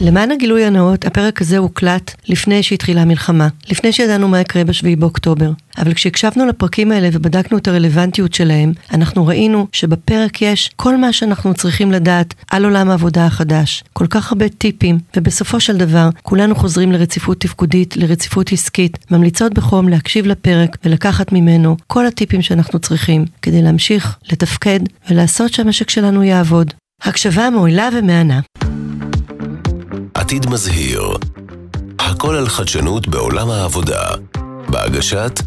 למען הגילוי הנאות, הפרק הזה הוקלט לפני שהתחילה המלחמה, לפני שידענו מה יקרה בשביעי באוקטובר. אבל כשהקשבנו לפרקים האלה ובדקנו את הרלוונטיות שלהם, אנחנו ראינו שבפרק יש כל מה שאנחנו צריכים לדעת על עולם העבודה החדש. כל כך הרבה טיפים, ובסופו של דבר, כולנו חוזרים לרציפות תפקודית, לרציפות עסקית, ממליצות בחום להקשיב לפרק ולקחת ממנו כל הטיפים שאנחנו צריכים כדי להמשיך לתפקד ולעשות שהמשק שלנו יעבוד. הקשבה מועילה ומהנה. עתיד מזהיר. הכל על חדשנות בעולם העבודה. בהגשת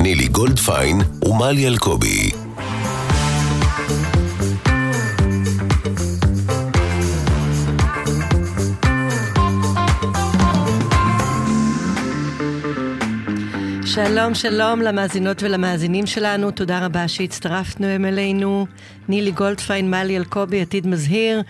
נילי גולדפיין ומלי אלקובי. שלום, שלום למאזינות ולמאזינים שלנו, תודה רבה שהצטרפתם אלינו. נילי גולדפיין, מלי אלקובי, עתיד מזהיר.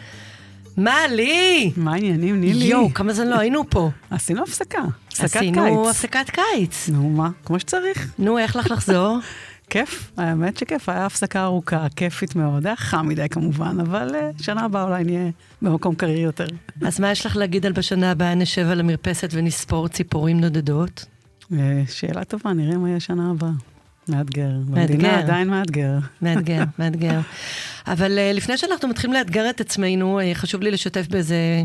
מלי! מה העניינים, נילי? יואו, כמה זמן לא היינו פה. עשינו הפסקה, הפסקת קיץ. עשינו הפסקת קיץ. נו, מה? כמו שצריך. נו, איך לך לחזור? כיף, האמת שכיף, היה הפסקה ארוכה, כיפית מאוד, היה חם מדי כמובן, אבל uh, שנה הבאה אולי נהיה במקום קריר יותר. אז מה יש לך להגיד על בשנה הבאה נשב על המרפסת ונספור ציפורים נודדות? Uh, שאלה טובה, נראה מה יהיה שנה הבאה. מאתגר. מאתגר. במדינה עדיין מאתגר. מאתגר, מאתגר. אבל uh, לפני שאנחנו מתחילים לאתגר את עצמנו, uh, חשוב לי לשתף באיזה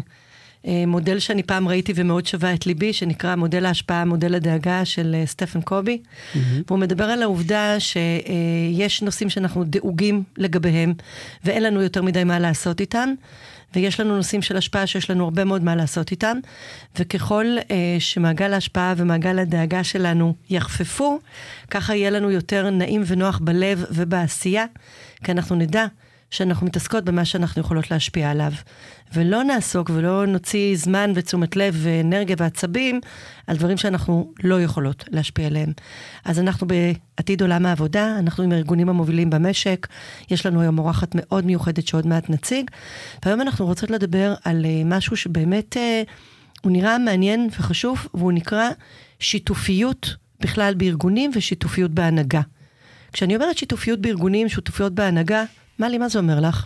uh, מודל שאני פעם ראיתי ומאוד שווה את ליבי, שנקרא מודל ההשפעה, מודל הדאגה של סטפן קובי. Mm-hmm. והוא מדבר על העובדה שיש נושאים שאנחנו דאוגים לגביהם, ואין לנו יותר מדי מה לעשות איתם. ויש לנו נושאים של השפעה שיש לנו הרבה מאוד מה לעשות איתם, וככל אה, שמעגל ההשפעה ומעגל הדאגה שלנו יחפפו, ככה יהיה לנו יותר נעים ונוח בלב ובעשייה, כי אנחנו נדע שאנחנו מתעסקות במה שאנחנו יכולות להשפיע עליו. ולא נעסוק ולא נוציא זמן ותשומת לב ואנרגיה ועצבים על דברים שאנחנו לא יכולות להשפיע עליהם. אז אנחנו בעתיד עולם העבודה, אנחנו עם הארגונים המובילים במשק, יש לנו היום אורחת מאוד מיוחדת שעוד מעט נציג, והיום אנחנו רוצות לדבר על אה, משהו שבאמת אה, הוא נראה מעניין וחשוב, והוא נקרא שיתופיות בכלל בארגונים ושיתופיות בהנהגה. כשאני אומרת שיתופיות בארגונים, שותפויות בהנהגה, מלי, מה זה אומר לך?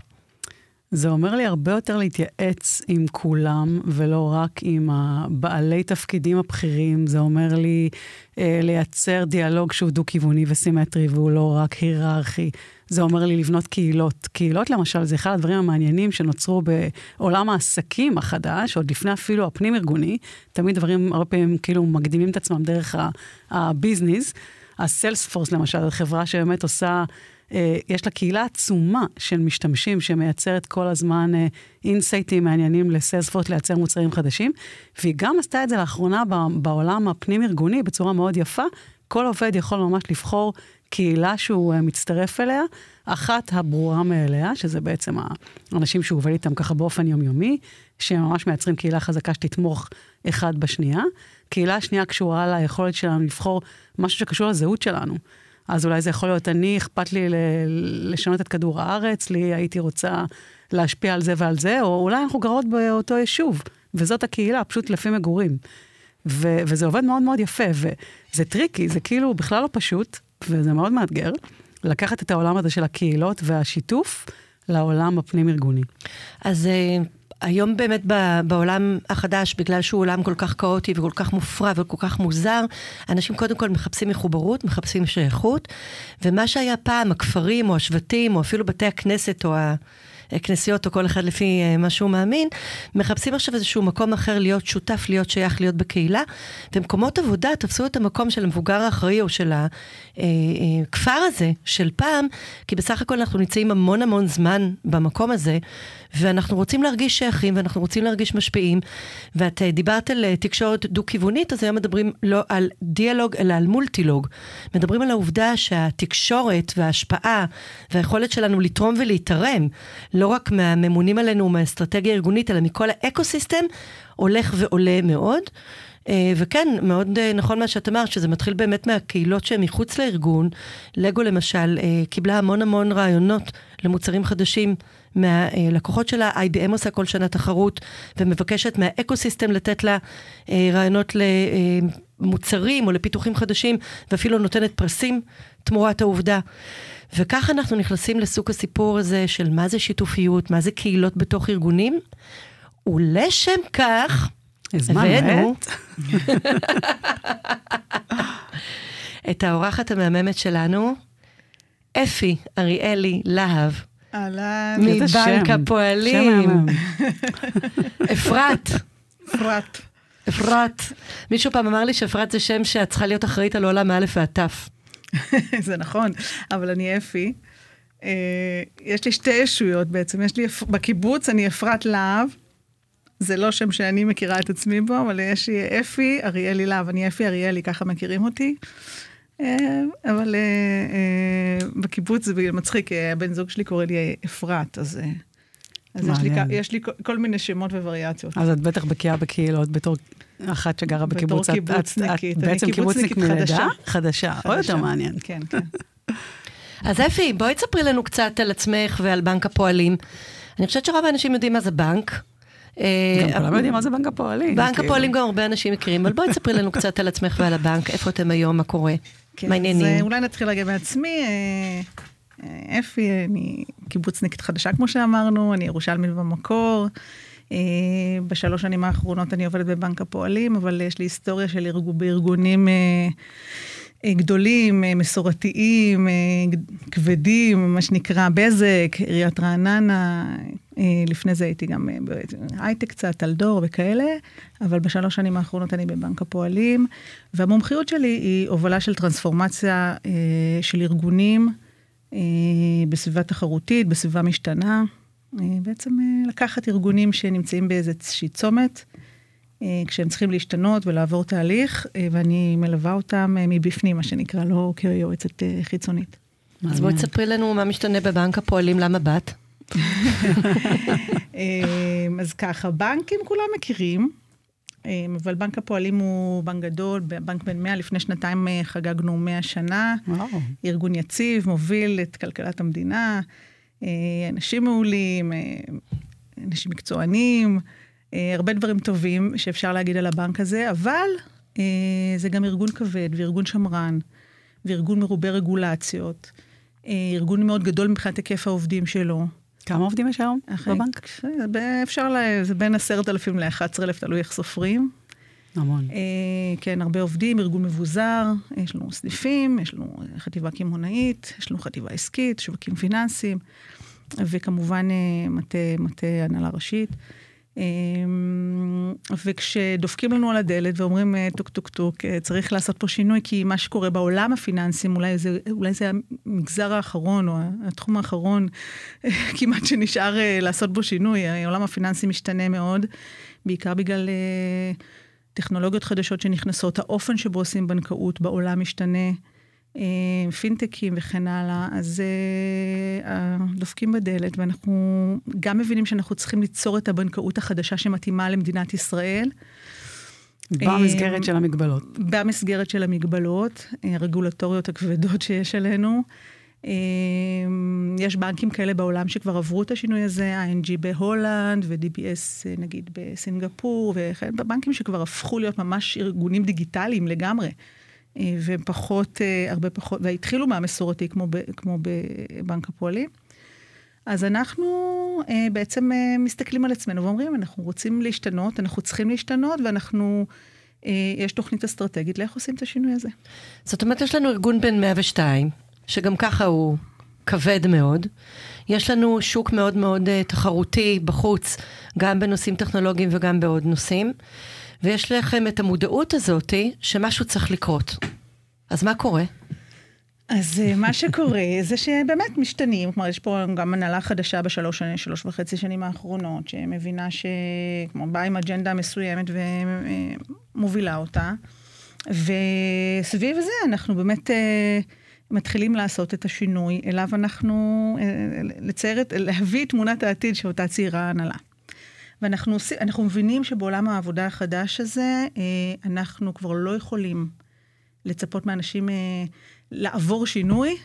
זה אומר לי הרבה יותר להתייעץ עם כולם, ולא רק עם הבעלי תפקידים הבכירים. זה אומר לי אה, לייצר דיאלוג שהוא דו-כיווני וסימטרי, והוא לא רק היררכי. זה אומר לי לבנות קהילות. קהילות, למשל, זה אחד הדברים המעניינים שנוצרו בעולם העסקים החדש, עוד לפני אפילו הפנים-ארגוני. תמיד דברים הרבה פעמים כאילו מקדימים את עצמם דרך הביזנס. הסיילספורס, למשל, זו חברה שבאמת עושה... אה, יש לה קהילה עצומה של משתמשים שמייצרת כל הזמן אינסייטים אה, מעניינים לסיילספורט לייצר מוצרים חדשים, והיא גם עשתה את זה לאחרונה בעולם הפנים-ארגוני בצורה מאוד יפה. כל עובד יכול ממש לבחור קהילה שהוא אה, מצטרף אליה, אחת הברורה מאליה, שזה בעצם האנשים שהוא עובד איתם ככה באופן יומיומי, שהם ממש מייצרים קהילה חזקה שתתמוך אחד בשנייה. קהילה שנייה קשורה ליכולת שלנו לבחור משהו שקשור לזהות שלנו. אז אולי זה יכול להיות אני, אכפת לי לשנות את כדור הארץ, לי הייתי רוצה להשפיע על זה ועל זה, או אולי אנחנו גרות באותו יישוב, וזאת הקהילה, פשוט לפי מגורים. ו- וזה עובד מאוד מאוד יפה, וזה טריקי, זה כאילו בכלל לא פשוט, וזה מאוד מאתגר, לקחת את העולם הזה של הקהילות והשיתוף לעולם הפנים-ארגוני. אז אה, היום באמת בעולם החדש, בגלל שהוא עולם כל כך כאוטי וכל כך מופרע וכל כך מוזר, אנשים קודם כל מחפשים מחוברות, מחפשים שייכות, ומה שהיה פעם, הכפרים או השבטים, או אפילו בתי הכנסת או ה... כנסיות, או כל אחד לפי אה, מה שהוא מאמין, מחפשים עכשיו איזשהו מקום אחר להיות שותף, להיות שייך, להיות בקהילה, ומקומות עבודה תפסו את המקום של המבוגר האחראי או של הכפר אה, אה, הזה של פעם, כי בסך הכל אנחנו נמצאים המון המון זמן במקום הזה, ואנחנו רוצים להרגיש שייכים, ואנחנו רוצים להרגיש משפיעים. ואת דיברת על תקשורת דו-כיוונית, אז היום מדברים לא על דיאלוג, אלא על מולטילוג. מדברים על העובדה שהתקשורת וההשפעה והיכולת שלנו לתרום ולהתערם, לא רק מהממונים עלינו מהאסטרטגיה הארגונית, אלא מכל האקו-סיסטם, הולך ועולה מאוד. אה, וכן, מאוד אה, נכון מה שאת אמרת, שזה מתחיל באמת מהקהילות שהן מחוץ לארגון. לגו למשל אה, קיבלה המון המון רעיונות למוצרים חדשים מהלקוחות שלה. IBM עושה כל שנה תחרות ומבקשת מהאקו-סיסטם לתת לה רעיונות למוצרים או לפיתוחים חדשים, ואפילו נותנת פרסים תמורת העובדה. וככה אנחנו נכנסים לסוג הסיפור הזה של מה זה שיתופיות, מה זה קהילות בתוך ארגונים, ולשם כך, הבאנו. את האורחת המהממת שלנו, אפי אריאלי להב, אהלן, מבנק. הפועלים. אפרת, אפרת. אפרת. מישהו פעם אמר לי שאפרת זה שם שאת צריכה להיות אחראית על עולם האלף והתף. זה נכון, אבל אני אפי. אה, יש לי שתי ישויות בעצם. יש לי, בקיבוץ אני אפרת להב. זה לא שם שאני מכירה את עצמי בו, אבל יש לי אפי אריאלי להב. אני אפי אריאלי, ככה מכירים אותי. אה, אבל אה, אה, בקיבוץ זה מצחיק, הבן זוג שלי קורא לי אפרת, אז, אז יש, לי, יש לי כל- מיני שמות ווריאציות. אז את בטח בקיאה בקהילות בתור אחת שגרה בתור בקיבוץ. את- את- קיבוצניקית. את אני בעצם קיבוצניק קיבוצניקית? חדשה. חדשה. עוד יותר. מעניין. כן, כן. אז אפי, בואי תספרי לנו קצת על עצמך ועל בנק הפועלים. אני חושבת שרוב האנשים יודעים מה זה בנק. גם כולם יודעים מה זה בנק הפועלים. בנק כאילו. הפועלים גם הרבה אנשים מכירים, אבל בואי תספרי לנו קצת על עצמך ועל הבנק, איפה אתם היום, מה קורה, כן, מה אז אה. אולי נתחיל רגע מעצמי. אה, אה, אפי, אני קיבוצניקית חדשה, כמו שאמרנו, אני ירושלמית במקור. בשלוש שנים האחרונות אני עובדת בבנק הפועלים, אבל יש לי היסטוריה של ארגו, בארגונים אה, גדולים, מסורתיים, כבדים, מה שנקרא בזק, עיריית רעננה. אה, לפני זה הייתי גם אה, בהייטק קצת, טלדור וכאלה, אבל בשלוש שנים האחרונות אני בבנק הפועלים, והמומחיות שלי היא הובלה של טרנספורמציה אה, של ארגונים בסביבה תחרותית, בסביבה משתנה. בעצם לקחת ארגונים שנמצאים באיזושהי צומת, כשהם צריכים להשתנות ולעבור תהליך, ואני מלווה אותם מבפנים, מה שנקרא, לא כיועצת חיצונית. אז בואי. תספרי לנו מה משתנה בבנק הפועלים, למה באת? אה, אז ככה, בנקים כולם מכירים, אה, אבל בנק הפועלים הוא בנק גדול, בנק בן 100, לפני שנתיים אה, חגגנו 100 שנה. וואו. ארגון יציב, מוביל את כלכלת המדינה, אה, אנשים מעולים, אה, אנשים מקצוענים, הרבה דברים טובים שאפשר להגיד על הבנק הזה, אבל זה גם ארגון כבד וארגון שמרן, וארגון מרובה רגולציות, ארגון מאוד גדול מבחינת היקף העובדים שלו. כמה עובדים יש היום בבנק? אפשר, ל- זה בין 10,000 ל-11,000, תלוי איך סופרים. המון. אה, כן, הרבה עובדים, ארגון מבוזר, יש לנו סניפים, יש לנו חטיבה קמעונאית, יש לנו חטיבה עסקית, שווקים פיננסיים, וכמובן אה, מטה, מטה הנהלה ראשית. אה, וכשדופקים לנו על הדלת ואומרים אה, טוק טוק טוק, אה, צריך לעשות פה שינוי, כי מה שקורה בעולם הפיננסים, אולי זה, אולי זה המגזר האחרון, או התחום האחרון אה, כמעט שנשאר לעשות בו שינוי. העולם הפיננסי משתנה מאוד, בעיקר בגלל... טכנולוגיות חדשות שנכנסות, האופן שבו עושים בנקאות בעולם משתנה, פינטקים וכן הלאה, אז אה, אה, דופקים בדלת, ואנחנו גם מבינים שאנחנו צריכים ליצור את הבנקאות החדשה שמתאימה למדינת ישראל. במסגרת של המגבלות. במסגרת של המגבלות אה, הרגולטוריות הכבדות שיש עלינו. אה, יש בנקים כאלה בעולם שכבר עברו את השינוי הזה, ING בהולנד ו-DBS אה, נגיד בסינגפור, ובנקים שכבר הפכו להיות ממש ארגונים דיגיטליים לגמרי. אה, ופחות, אה, הרבה פחות, והתחילו מהמסורתי כמו, ב, כמו בבנק הפועלים. אז אנחנו אה, בעצם מסתכלים על עצמנו ואומרים, אנחנו רוצים להשתנות, אנחנו צריכים להשתנות, ואנחנו, יש תוכנית אסטרטגית לאיך עושים את השינוי הזה. זאת אומרת, יש לנו ארגון בן 102, שגם ככה הוא כבד מאוד. יש לנו שוק מאוד מאוד תחרותי בחוץ, גם בנושאים טכנולוגיים וגם בעוד נושאים. ויש לכם את המודעות הזאתי שמשהו צריך לקרות. אז מה קורה? אז אה, מה שקורה זה שבאמת משתנים, כלומר יש פה גם הנהלה חדשה בשלוש שנים, שלוש וחצי שנים האחרונות, שמבינה שכמו באה עם אג'נדה מסוימת ומובילה אותה, וסביב זה אנחנו באמת אה, מתחילים לעשות את השינוי, אליו אנחנו, אה, לצייר, להביא את תמונת העתיד שאותה ציירה ההנהלה. ואנחנו עושים, אנחנו מבינים שבעולם העבודה החדש הזה, אה, אנחנו כבר לא יכולים לצפות מאנשים אה, לעבור שינוי,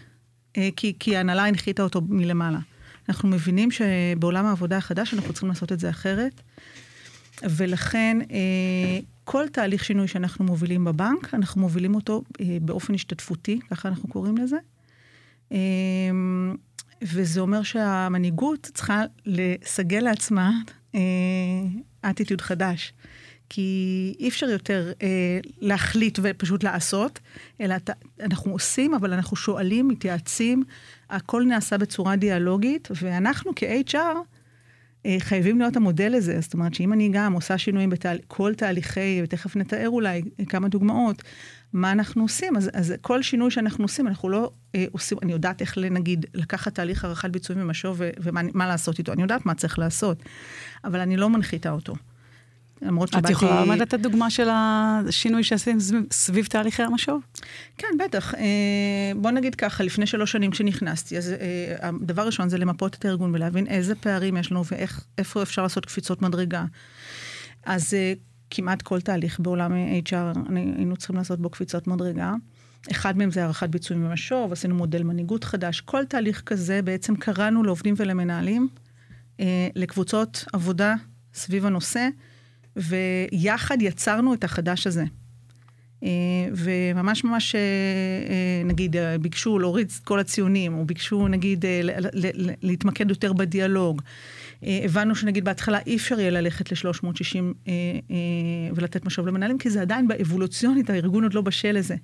אה, כי, כי ההנהלה הנחיתה אותו מלמעלה. אנחנו מבינים שבעולם העבודה החדש אנחנו צריכים לעשות את זה אחרת, ולכן כל תהליך שינוי שאנחנו מובילים בבנק, אנחנו מובילים אותו באופן השתתפותי, ככה אנחנו קוראים לזה. וזה אומר שהמנהיגות צריכה לסגל לעצמה אטיטיוד חדש. כי אי אפשר יותר אה, להחליט ופשוט לעשות, אלא ת, אנחנו עושים, אבל אנחנו שואלים, מתייעצים, הכל נעשה בצורה דיאלוגית, ואנחנו כ-HR אה, חייבים להיות המודל לזה. זאת אומרת שאם אני גם עושה שינויים בכל בתהל... תהליכי, ותכף נתאר אולי כמה דוגמאות, מה אנחנו עושים, אז, אז כל שינוי שאנחנו עושים, אנחנו לא אה, עושים, אני יודעת איך נגיד לקחת תהליך הערכת ביצועים ומשוב ומה לעשות איתו, אני יודעת מה צריך לעשות, אבל אני לא מנחיתה אותו. למרות שבאתי... את יכולה באמת לתת דוגמה של השינוי שעשיתם סביב תהליכי המשוב? כן, בטח. אה, בוא נגיד ככה, לפני שלוש שנים כשנכנסתי, אז אה, הדבר הראשון זה למפות את הארגון ולהבין איזה פערים יש לנו ואיפה אפשר לעשות קפיצות מדרגה. אז אה, כמעט כל תהליך בעולם HR, היינו צריכים לעשות בו קפיצות מדרגה. אחד מהם זה הערכת ביצועים במשוב, עשינו מודל מנהיגות חדש. כל תהליך כזה בעצם קראנו לעובדים ולמנהלים, לקבוצות עבודה סביב הנושא. ויחד יצרנו את החדש הזה. אה, וממש ממש, אה, אה, נגיד, ביקשו להוריד את כל הציונים, או ביקשו, נגיד, להתמקד יותר בדיאלוג. הבנו שנגיד בהתחלה אי אפשר יהיה ללכת ל-360 ולתת משוב למנהלים, כי זה עדיין באבולוציונית, הארגון עוד לא בשל לזה.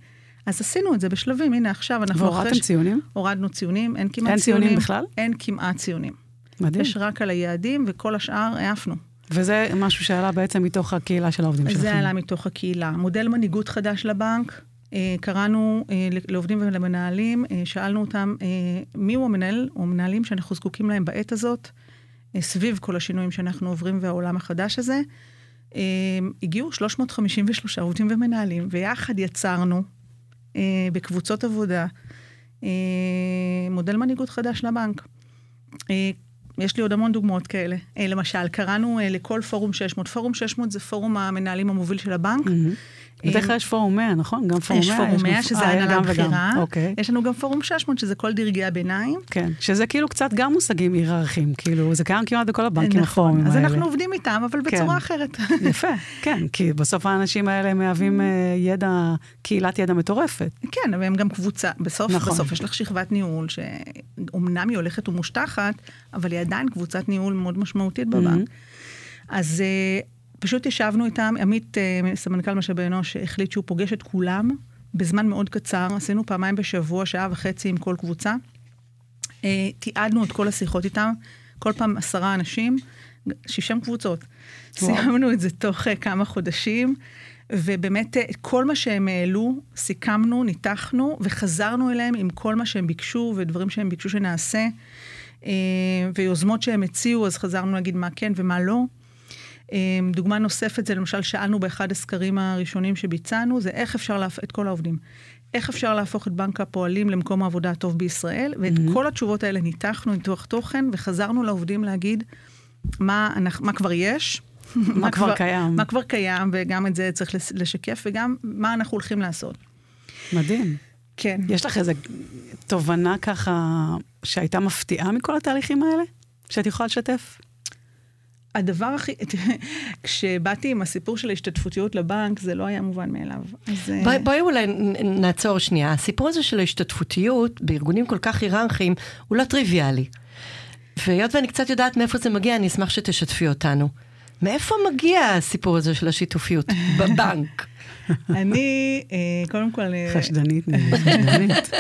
אז עשינו את זה בשלבים, הנה עכשיו אנחנו. והורדתם ציונים? הורדנו ציונים, אין כמעט אין ציונים. אין ציונים בכלל? אין כמעט ציונים. מדהים. יש רק על היעדים, וכל השאר העפנו. וזה משהו שעלה בעצם מתוך הקהילה של העובדים שלכם. זה עלה מתוך הקהילה. מודל מנהיגות חדש לבנק, אה, קראנו אה, לעובדים ולמנהלים, אה, שאלנו אותם מי הוא המנהל או מנהלים שאנחנו זקוקים להם בעת הזאת, סביב כל השינויים שאנחנו עוברים והעולם החדש הזה. הגיעו 353 עובדים ומנהלים, ויחד יצרנו בקבוצות עבודה מודל מנהיגות חדש לבנק. יש לי עוד המון דוגמאות כאלה. אה, למשל, קראנו אה, לכל פורום 600. פורום 600 זה פורום המנהלים המוביל של הבנק. בדרך כלל יש פורום 100, נכון? גם פורום 100. יש פורום 100, שזה אה, הנהלה בכירה. אוקיי. יש לנו גם פורום 600, שזה כל דרגי הביניים. כן, שזה כאילו קצת גם מושגים היררכיים, כאילו, זה קיים כמעט בכל הבנקים, האלה. אז אנחנו עובדים איתם, אבל בצורה כן. אחרת. יפה, כן, כי בסוף האנשים האלה מהווים ידע, קהילת ידע מטורפת. כן, והם גם קבוצה. בסוף, נכון. בסוף יש לך שכבת ניהול, שאומנם היא הולכת ומושטחת, אבל היא עדיין קבוצת ניהול מאוד משמעותית בבנק. אז פשוט ישבנו איתם, עמית, אה, סמנכ"ל משאבי אנוש, החליט שהוא פוגש את כולם בזמן מאוד קצר, עשינו פעמיים בשבוע, שעה וחצי עם כל קבוצה. אה, תיעדנו את כל השיחות איתם, כל פעם עשרה אנשים, שישה קבוצות. וואו. סיימנו את זה תוך uh, כמה חודשים, ובאמת כל מה שהם העלו, סיכמנו, ניתחנו, וחזרנו אליהם עם כל מה שהם ביקשו, ודברים שהם ביקשו שנעשה, ויוזמות שהם הציעו, אז חזרנו להגיד מה כן ומה לא. אמ, דוגמה נוספת זה למשל שאלנו באחד הסקרים הראשונים שביצענו, זה איך אפשר להפוך את כל העובדים. איך אפשר להפוך את בנק הפועלים למקום העבודה הטוב בישראל, ואת mm-hmm. כל התשובות האלה ניתחנו ניתוח תוכן, וחזרנו לעובדים להגיד מה, מה כבר יש. מה כבר קיים. מה כבר קיים, וגם את זה צריך לשקף, וגם מה אנחנו הולכים לעשות. מדהים. כן. יש לך איזו תובנה ככה שהייתה מפתיעה מכל התהליכים האלה? שאת יכולה לשתף? הדבר הכי, כשבאתי עם הסיפור של ההשתתפותיות לבנק, זה לא היה מובן מאליו. אז... בואי, בואי אולי נעצור שנייה. הסיפור הזה של ההשתתפותיות בארגונים כל כך היררכיים הוא לא טריוויאלי. והיות ואני קצת יודעת מאיפה זה מגיע, אני אשמח שתשתפי אותנו. מאיפה מגיע הסיפור הזה של השיתופיות בבנק? אני, אה, קודם כל... אה, חשדנית, חשדנית.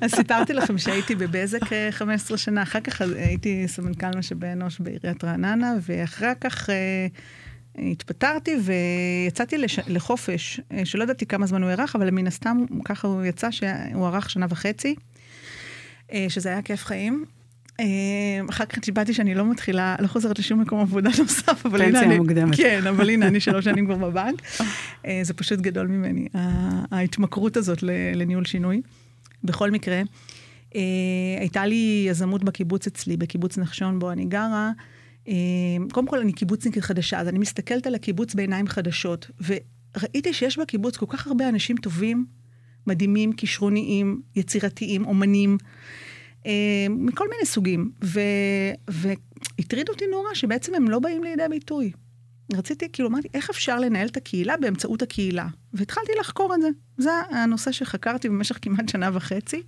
אז סיפרתי לכם שהייתי בבזק 15 אה, שנה, אחר כך הייתי סמנכ"ל משאבי אנוש בעיריית רעננה, ואחר כך התפטרתי ויצאתי לש... לחופש, שלא ידעתי כמה זמן הוא יארך, אבל מן הסתם ככה הוא יצא, שהוא ארך שנה וחצי, שזה היה כיף חיים. אה, אחר כך נשבעתי שאני לא מתחילה, לא חוזרת לשום מקום עבודה נוסף, אבל הנה אני... פנסיה מוקדמת. כן, אבל הנה, אני שלוש שנים כבר בבנק. אה, זה פשוט גדול ממני, ההתמכרות הזאת לניהול שינוי. בכל מקרה, אה, הייתה לי יזמות בקיבוץ אצלי, בקיבוץ נחשון, בו אני גרה. קודם כל, אני קיבוצניקית חדשה, אז אני מסתכלת על הקיבוץ בעיניים חדשות, וראיתי שיש בקיבוץ כל כך הרבה אנשים טובים, מדהימים, כישרוניים, יצירתיים, אומנים. אה, מכל מיני סוגים. והטריד אותי נורא שבעצם הם לא באים לידי ביטוי. רציתי, כאילו, אמרתי, איך אפשר לנהל את הקהילה באמצעות הקהילה? והתחלתי לחקור את זה. זה הנושא שחקרתי במשך כמעט שנה וחצי.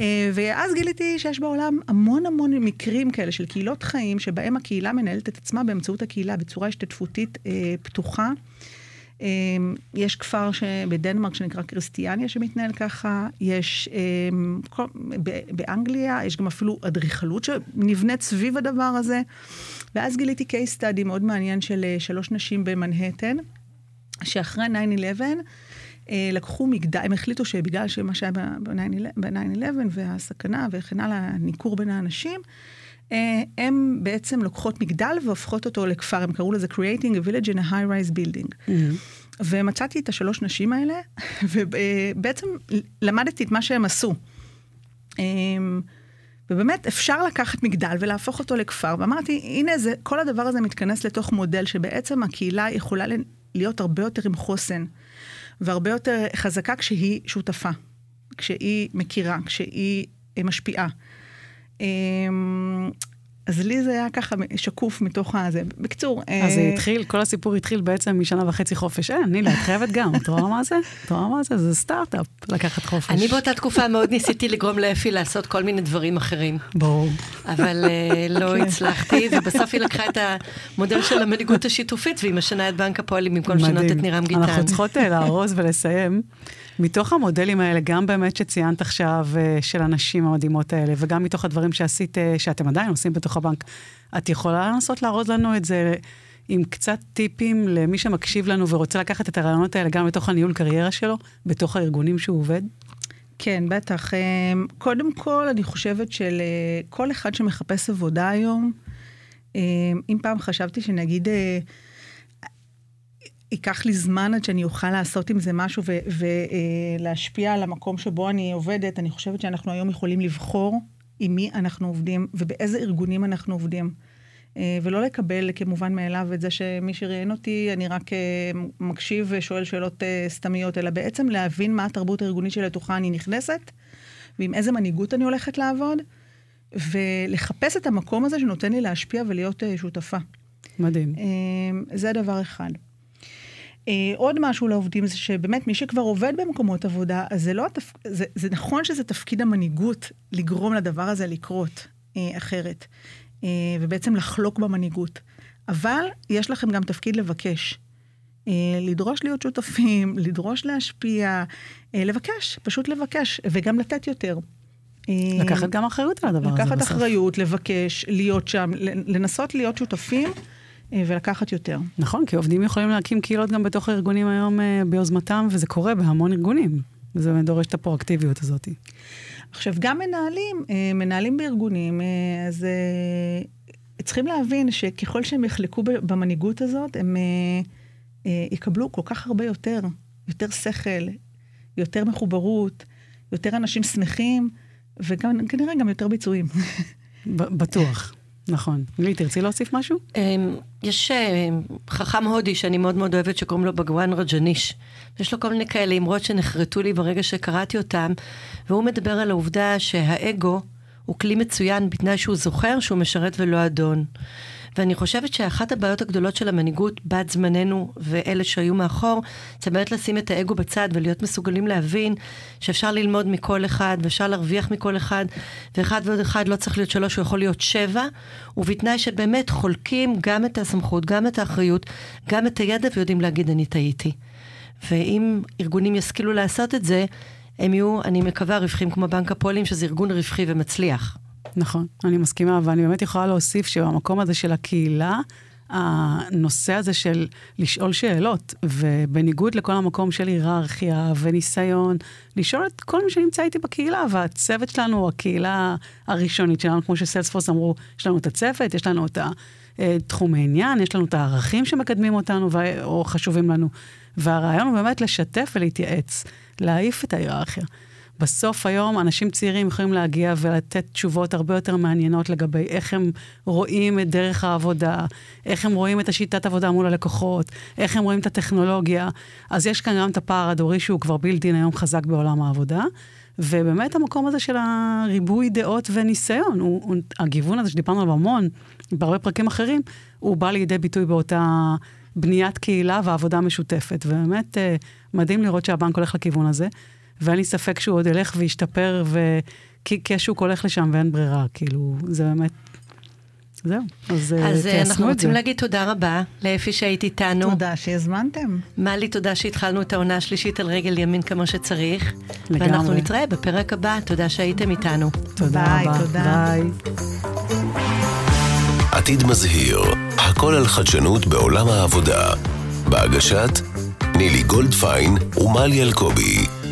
אה, ואז גיליתי שיש בעולם המון המון מקרים כאלה של קהילות חיים, שבהם הקהילה מנהלת את עצמה באמצעות הקהילה בצורה השתתפותית אה, פתוחה. אה, יש כפר בדנמרק שנקרא קריסטיאניה שמתנהל ככה, יש באנגליה, יש גם אפילו אדריכלות שנבנית סביב הדבר הזה. ואז גיליתי case study מאוד מעניין של שלוש נשים במנהטן, שאחרי 9-11, אה, לקחו מגדל, הם החליטו שבגלל שמה שהיה ב-9-11 והסכנה וכן הלאה, הניכור בין האנשים, אה, הם בעצם לוקחות מגדל והופכות אותו לכפר, הם קראו לזה Creating a Village in a High-Rise Building. Mm-hmm. ומצאתי את השלוש נשים האלה, ובעצם למדתי את מה שהם עשו. אמ, ובאמת אפשר לקחת מגדל ולהפוך אותו לכפר, ואמרתי, הנה זה, כל הדבר הזה מתכנס לתוך מודל שבעצם הקהילה יכולה להיות הרבה יותר עם חוסן. והרבה יותר חזקה כשהיא שותפה, כשהיא מכירה, כשהיא משפיעה. אמ, אז לי זה היה ככה שקוף מתוך הזה. בקיצור... אז זה אה, התחיל, כל הסיפור התחיל בעצם משנה וחצי חופש. אין, נילה, את חייבת גם, את רואה מה זה? את רואה מה זה? זה סטארט-אפ, לקחת חופש. אני באותה תקופה מאוד ניסיתי לגרום לאפי לעשות כל מיני דברים אחרים. ברור. אבל אה, לא כן. הצלחתי, ובסוף היא לקחה את המודל של המנהיגות השיתופית, והיא משנה את בנק הפועלים במקום לשנות את נירם גיטן. אנחנו צריכות אה, לארוז ולסיים. מתוך המודלים האלה, גם באמת שציינת עכשיו, אה, של הנשים המדהימות האלה, וגם מתוך הדברים שעשית, אה, שאתם עדיין עושים בתוך הבנק, את יכולה לנסות לארוז לנו את זה עם קצת טיפים למי שמקשיב לנו ורוצה לקחת את הרעיונות האלה גם בתוך הניהול קריירה שלו, בתוך הארגונים שהוא עובד? כן, בטח. אה, קודם כל, אני חושבת שלכל אחד שמחפש עבודה היום, אם פעם חשבתי שנגיד ייקח לי זמן עד שאני אוכל לעשות עם זה משהו ולהשפיע על המקום שבו אני עובדת. אני חושבת שאנחנו היום יכולים לבחור עם מי אנחנו עובדים ובאיזה ארגונים אנחנו עובדים. אה, ולא לקבל כמובן מאליו את זה שמי שראיין אותי, אני רק אה, מקשיב ושואל שאלות אה, סתמיות, אלא בעצם להבין מה התרבות הארגונית שלתוכה אני נכנסת, ועם איזה מנהיגות אני הולכת לעבוד, ולחפש את המקום הזה שנותן לי להשפיע ולהיות שותפה. מדהים. זה דבר אחד. Uh, עוד משהו לעובדים זה שבאמת מי שכבר עובד במקומות עבודה, אז זה לא התפ... זה, זה נכון שזה תפקיד המנהיגות לגרום לדבר הזה לקרות uh, אחרת, uh, ובעצם לחלוק במנהיגות. אבל יש לכם גם תפקיד לבקש. Uh, לדרוש להיות שותפים, לדרוש להשפיע, uh, לבקש, פשוט לבקש, וגם לתת יותר. לקחת גם אחריות על הדבר הזה בסוף. לקחת אחריות, לבקש, להיות שם, לנסות להיות שותפים. אה, ולקחת יותר. נכון, כי עובדים יכולים להקים קהילות גם בתוך הארגונים היום אה, ביוזמתם, וזה קורה בהמון ארגונים. וזה דורש את הפרואקטיביות הזאת. עכשיו, גם מנהלים, אה, מנהלים בארגונים, אז צריכים להבין שככל שהם יחלקו במנהיגות הזאת, הם יקבלו כל כך הרבה יותר, יותר שכל, יותר מחוברות, יותר אנשים שמחים, וכנראה גם יותר ביצועים. בטוח. נכון. לי, תרצי להוסיף משהו? אמ, יש אה, חכם הודי שאני מאוד מאוד אוהבת, שקוראים לו בגואן רג'ניש. יש לו כל מיני כאלה אמרות שנחרטו לי ברגע שקראתי אותם, והוא מדבר על העובדה שהאגו הוא כלי מצוין בתנאי שהוא זוכר שהוא משרת ולא אדון. ואני חושבת שאחת הבעיות הגדולות של המנהיגות בת זמננו ואלה שהיו מאחור, זה באמת לשים את האגו בצד ולהיות מסוגלים להבין שאפשר ללמוד מכל אחד ואפשר להרוויח מכל אחד, ואחד ועוד אחד לא צריך להיות שלוש, הוא יכול להיות שבע, ובתנאי שבאמת חולקים גם את הסמכות, גם את האחריות, גם את הידע ויודעים להגיד אני טעיתי. ואם ארגונים ישכילו לעשות את זה, הם יהיו, אני מקווה, רווחים כמו בנק הפועלים, שזה ארגון רווחי ומצליח. נכון, אני מסכימה, ואני באמת יכולה להוסיף שבמקום הזה של הקהילה, הנושא הזה של לשאול שאלות, ובניגוד לכל המקום של היררכיה וניסיון, לשאול את כל מי שנמצא איתי בקהילה, והצוות שלנו הוא הקהילה הראשונית שלנו, כמו שסיילספורס אמרו, יש לנו את הצוות, יש לנו את תחום העניין, יש לנו את הערכים שמקדמים אותנו או חשובים לנו. והרעיון הוא באמת לשתף ולהתייעץ, להעיף את ההיררכיה. בסוף היום אנשים צעירים יכולים להגיע ולתת תשובות הרבה יותר מעניינות לגבי איך הם רואים את דרך העבודה, איך הם רואים את השיטת עבודה מול הלקוחות, איך הם רואים את הטכנולוגיה. אז יש כאן גם את הפער הדורי שהוא כבר בילדין היום חזק בעולם העבודה. ובאמת המקום הזה של הריבוי דעות וניסיון, הוא, הוא, הגיוון הזה שדיברנו עליו המון, בהרבה פרקים אחרים, הוא בא לידי ביטוי באותה בניית קהילה ועבודה משותפת. ובאמת אה, מדהים לראות שהבנק הולך לכיוון הזה. ואין לי ספק שהוא עוד ילך וישתפר כי, כי השוק הולך לשם ואין ברירה, כאילו, זה באמת... זהו, אז, אז תיישמו את זה. אנחנו רוצים להגיד תודה רבה לאפי שהיית איתנו. תודה שהזמנתם. מלי, תודה שהתחלנו את העונה השלישית על רגל ימין כמו שצריך. לגמרי. ואנחנו נתראה בפרק הבא. תודה שהייתם איתנו. תודה ביי, רבה. תודה. ביי. עתיד מזהיר, הכל על חדשנות בעולם העבודה. בהגשת נילי גולדפיין ומלי אלקובי.